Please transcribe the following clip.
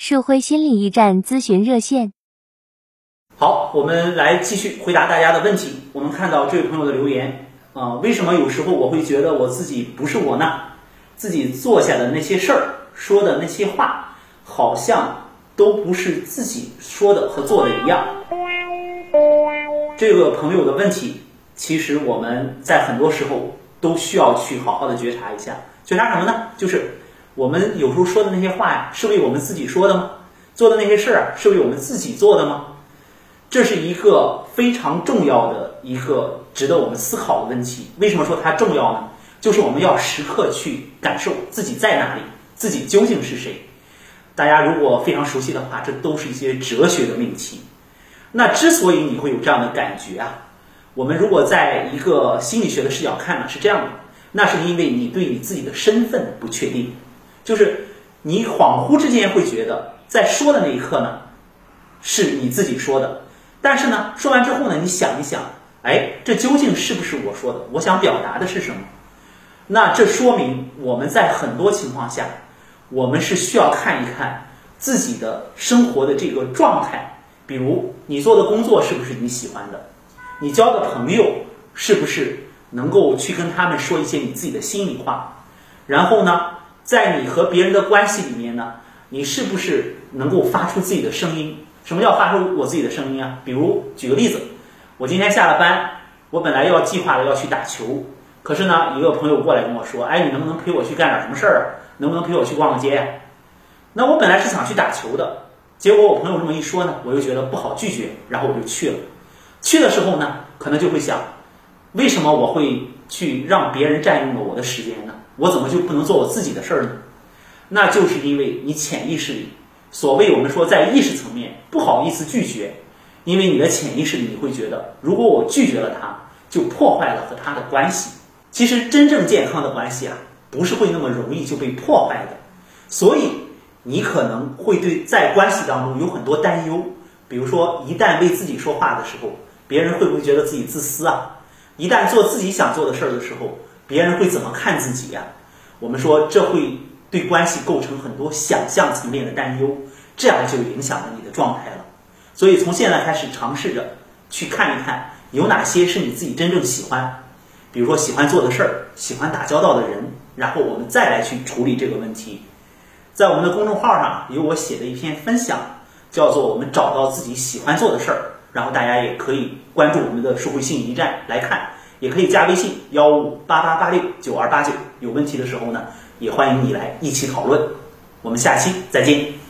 社会心理驿站咨询热线。好，我们来继续回答大家的问题。我们看到这位朋友的留言啊、为什么有时候我会觉得我自己不是我呢？自己做下的那些事儿，说的那些话，好像都不是自己说的和做的一样。这个朋友的问题，其实我们在很多时候都需要去好好的觉察一下。觉察什么呢？就是我们有时候说的那些话呀，是为我们自己说的吗？做的那些事儿啊，是为我们自己做的吗？这是一个非常重要的一个值得我们思考的问题。为什么说它重要呢？就是我们要时刻去感受自己在哪里，自己究竟是谁。大家如果非常熟悉的话，这都是一些哲学的命题。那之所以你会有这样的感觉啊，我们如果在一个心理学的视角看呢，是这样的，那是因为你对你自己的身份不确定，就是你恍惚之间会觉得，在说的那一刻呢，是你自己说的，但是呢，说完之后呢，你想一想，哎，这究竟是不是我说的？我想表达的是什么？那这说明我们在很多情况下，我们是需要看一看自己的生活的这个状态，比如你做的工作是不是你喜欢的，你交的朋友是不是能够去跟他们说一些你自己的心里话，然后呢，在你和别人的关系里面呢，你是不是能够发出自己的声音？什么叫发出我自己的声音啊？比如举个例子，我今天下了班，我本来要计划的要去打球。可是呢，一个朋友过来跟我说：“哎，你能不能陪我去干点什么事儿啊？能不能陪我去逛个街、那我本来是想去打球的，结果我朋友这么一说呢，我又觉得不好拒绝，然后我就去了。去的时候呢，可能就会想，为什么我会去让别人占用了我的时间呢？我怎么就不能做我自己的事儿呢？那就是因为你潜意识里，所谓我们说在意识层面不好意思拒绝，因为你的潜意识里你会觉得，如果我拒绝了他，就破坏了和他的关系。其实真正健康的关系啊，不是会那么容易就被破坏的，所以你可能会对在关系当中有很多担忧，比如说一旦为自己说话的时候，别人会不会觉得自己自私啊？一旦做自己想做的事儿的时候，别人会怎么看自己呀、我们说这会对关系构成很多想象层面的担忧，这样就影响了你的状态了。所以从现在开始尝试着去看一看，有哪些是你自己真正喜欢。比如说喜欢做的事儿，喜欢打交道的人，然后我们再来去处理这个问题。在我们的公众号上有我写的一篇分享，叫做“我们找到自己喜欢做的事儿”，然后大家也可以关注我们的社会信息站来看，也可以加微信幺五八八八六九二八九，有问题的时候呢，也欢迎你来一起讨论。我们下期再见。